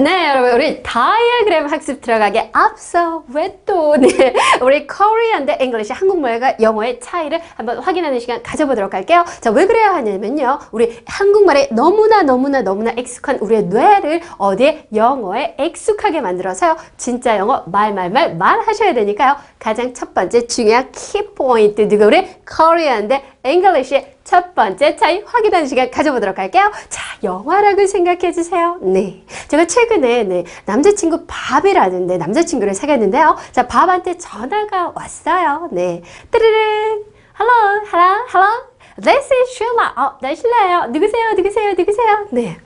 네, 여러분, 우리 다이어그램 학습 들어가기 앞서 왜 또, 네, 우리 Korean 대 English 한국말과 영어의 차이를 한번 확인하는 시간 가져보도록 할게요. 자, 왜 그래야 하냐면요. 우리 한국말에 너무나 너무나 너무나 익숙한 우리의 뇌를 어디에 영어에 익숙하게 만들어서요. 진짜 영어 말말말 말하셔야 되니까요. 가장 첫 번째 중요한 키포인트, 누가 우리 Korean 대 English의 첫 번째 차이 확인하는 시간 가져보도록 할게요. 자, 영화라고 생각해 주세요. 네. 제가 최근에 네, 남자친구 Bob이라는 네, 남자친구를 사귀었는데요. 자, Bob한테 전화가 왔어요. 네. 뜨르릉. Hello, hello, hello. This is Sheila. 어, 나 실라예요. 누구세요? 누구세요? 누구세요? 네.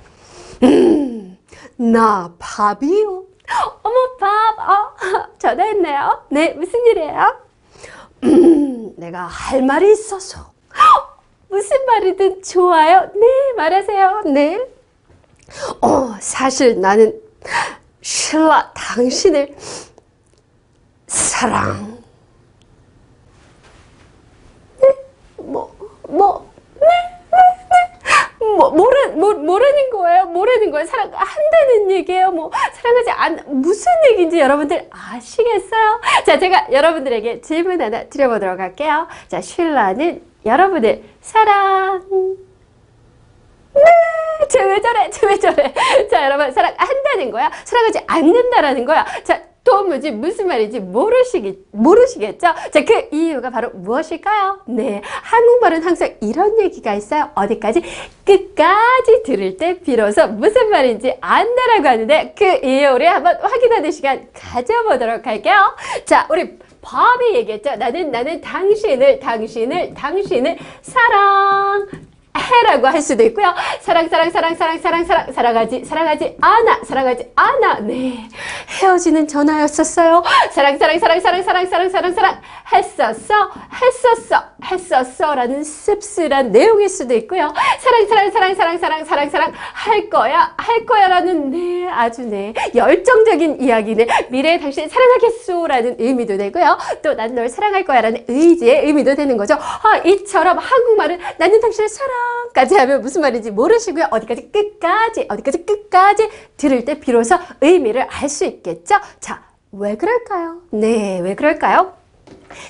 음, 나 밥이요. 어머, 밥. 어, 전화했네요. 네, 무슨 일이에요? 음, 내가 할 말이 있어서. 무슨 말이든 좋아요. 네, 말하세요. 네. 어, 사실 나는 신라 당신을 사랑. 네, 뭐, 뭐, 네, 네, 네. 뭐, 모르, 모, 모르는 거예요. 모르는 거예요. 사랑한다는 얘기예요. 뭐, 사랑하지 않, 무슨 얘기인지 여러분들 아시겠어요? 자, 제가 여러분들에게 질문 하나 드려보도록 할게요. 자, 신라는 여러분을 사랑. 네, 쟤왜 저래? 쟤왜 저래? 자, 여러분, 사랑한다는 거야? 사랑하지 않는다라는 거야? 자, 도무지 무슨 말인지 모르시겠, 모르시겠죠? 자, 그 이유가 바로 무엇일까요? 네. 한국말은 항상 이런 얘기가 있어요. 어디까지? 끝까지 들을 때 비로소 무슨 말인지 안다라고 하는데 그 이유 우리 한번 확인하는 시간 가져보도록 할게요. 자, 우리 밥이 얘기했죠. 나는, 나는 당신을, 당신을, 당신을 사랑, 해라고 할 수도 있고요. 사랑, 사랑, 사랑, 사랑, 사랑, 사랑, 사랑하지, 사랑하지 않아, 사랑하지 않아. 네. 헤어지는 전화였었어요. 사랑, 사랑, 사랑, 사랑, 사랑, 사랑, 사랑, 사랑. 했었어, 했었어, 했었어. 라는 씁쓸한 내용일 수도 있고요. 사랑, 사랑, 사랑, 사랑, 사랑, 사랑, 사랑. 할 거야, 할 거야. 라는 네, 아주 네. 열정적인 이야기네. 미래에 당신을 사랑하겠소. 라는 의미도 되고요. 또 난 널 사랑할 거야. 라는 의지의 의미도 되는 거죠. 아, 이처럼 한국말은 나는 당신을 사랑 까지 하면 무슨 말인지 모르시고요. 어디까지 끝까지, 어디까지 끝까지 들을 때 비로소 의미를 알 수 있겠죠? 자, 왜 그럴까요? 네, 왜 그럴까요?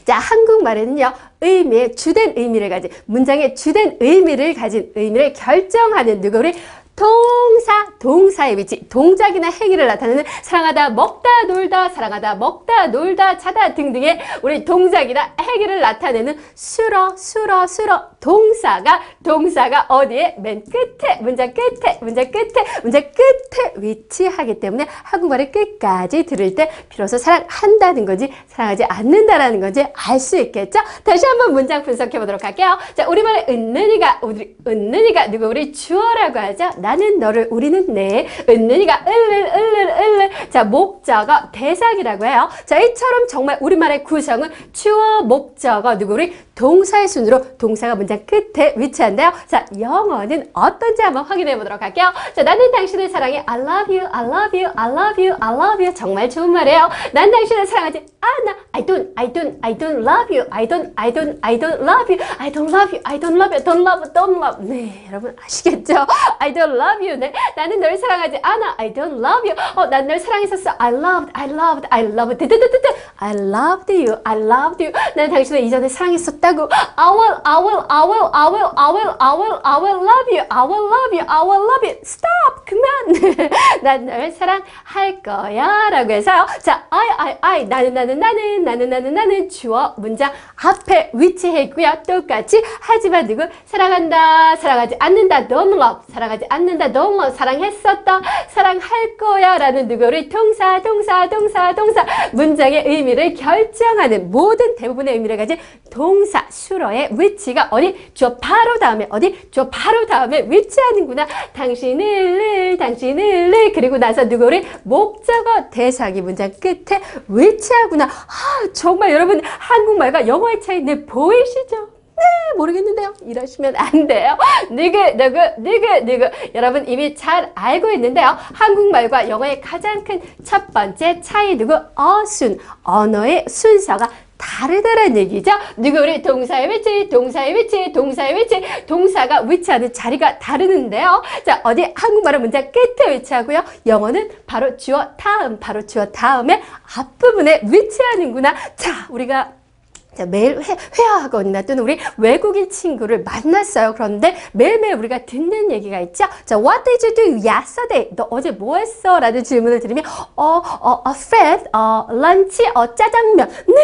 자, 한국말에는요, 의미의 주된 의미를 가진, 문장의 주된 의미를 가진 의미를 결정하는 누구, 우리 동사, 동사의 위치, 동작이나 행위를 나타내는 사랑하다, 먹다, 놀다, 사랑하다, 먹다, 놀다, 자다 등등의 우리 동작이나 행위를 나타내는 수러, 수러, 수러 동사가, 동사가 어디에? 맨 끝에, 문장 끝에, 문장 끝에, 문장 끝에 위치하기 때문에 한국말을 끝까지 들을 때 비로소 사랑한다는 건지 사랑하지 않는다라는 건지 알 수 있겠죠? 다시 한번 문장 분석해 보도록 할게요. 자, 우리말의 은는이가, 우리, 은는이가 누구 우리 주어라고 하죠? 나는 너를 우리는 내 은는이가 을을 을을 을을 자 목적어 대상이라고 해요. 자 이처럼 정말 우리말의 구성은 주어 목적어 누구 우리 동사의 순으로 동사가 문장 끝에 위치한데요. 자 영어는 어떤지 한번 확인해 보도록 할게요. 자 나는 당신을 사랑해 I love you I love you I love you I love you 정말 좋은 말이에요. 난 당신을 사랑하지 않아 I don't I don't I don't love you I don't I don't I don't love you I don't love you I don't love you don't love don't love 네 여러분 아시겠죠? I don't love you. 네, 나는 널 사랑하지 않아. I don't love you. 어, 난 널 사랑했었어. I loved, I loved, I loved. 드드드드드. I loved you. I loved you. 난 당신을 이전에 사랑했었다고. I will, I will, I will, I will, I will, I will, I will love you. I will love you. I will love you. Stop. 그만. 난 널 사랑할 거야. 라고 해서요. 자, I, I, I. 나는, 나는, 나는, 나는, 나는, 나는 주어 문장 앞에 위치해 있고요. 똑같이 하지만 누구 사랑한다, 사랑하지 않는다, don't love, 사랑하지 않는다, don't love, 사랑했었다, 사랑할 거야 라는 누구를 동사, 동사, 동사, 동사 문장의 의미를 결정하는 모든 대부분의 의미를 가진 동사, 수로의 위치가 어디? 주어 바로 다음에 어디? 주어 바로 다음에 위치하는구나. 당신을, 당신을, 그리고 나서 누구를 목적어 대상이 문장 끝에 위치하구나. 아, 정말 여러분 한국말과 영어의 차이 네 보이시죠? 네, 모르겠는데요. 이러시면 안 돼요. 누구, 누구, 누구, 누구. 여러분 이미 잘 알고 있는데요. 한국말과 영어의 가장 큰 첫 번째 차이 누구? 어순. 언어의 순서가 다르다는 얘기죠. 누구 우리 동사의 위치, 동사의 위치, 동사의 위치, 동사가 위치하는 자리가 다르는데요. 자, 어디 한국말은 문장 끝에 위치하고요. 영어는 바로 주어 다음, 바로 주어 다음에 앞부분에 위치하는구나. 자, 우리가 자, 매일 회, 회화하거나 또는 우리 외국인 친구를 만났어요. 그런데 매일매일 우리가 듣는 얘기가 있죠. 자, what did you do yesterday? 너 어제 뭐 했어? 라는 질문을 드리면, 어, 어, a friend, 어, lunch, 어, 짜장면. 네,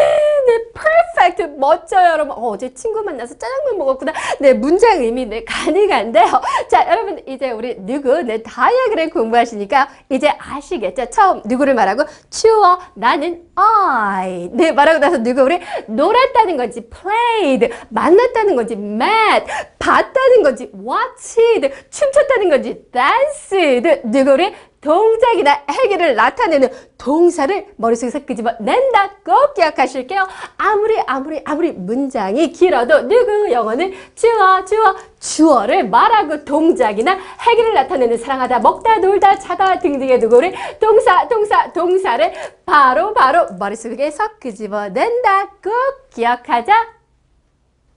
네, perfect. 멋져요, 여러분. 어, 어제 친구 만나서 짜장면 먹었구나. 네, 문장 의미, 네, 가능한데요. 자, 여러분, 이제 우리 누구, 네, 다이어그램 공부하시니까 이제 아시겠죠? 처음 누구를 말하고, 추워, 나는 I. 네, 말하고 나서 누구, 우리 놀 았다는 건지, played, 만났다는 건지, met, 봤다는 건지, watched, 춤췄다는 건지, danced, 누구, 우리 동작이나 행위를 나타내는 동사를 머릿속에서 끄집어낸다. 꼭 기억하실게요. 아무리 아무리 아무리 문장이 길어도 누구 영어는 주어 주어 주어를 말하고 동작이나 행위를 나타내는 사랑하다 먹다 놀다 자다 등등의 누구를 동사 동사 동사를 바로 바로 머릿속에서 끄집어낸다. 꼭 기억하자.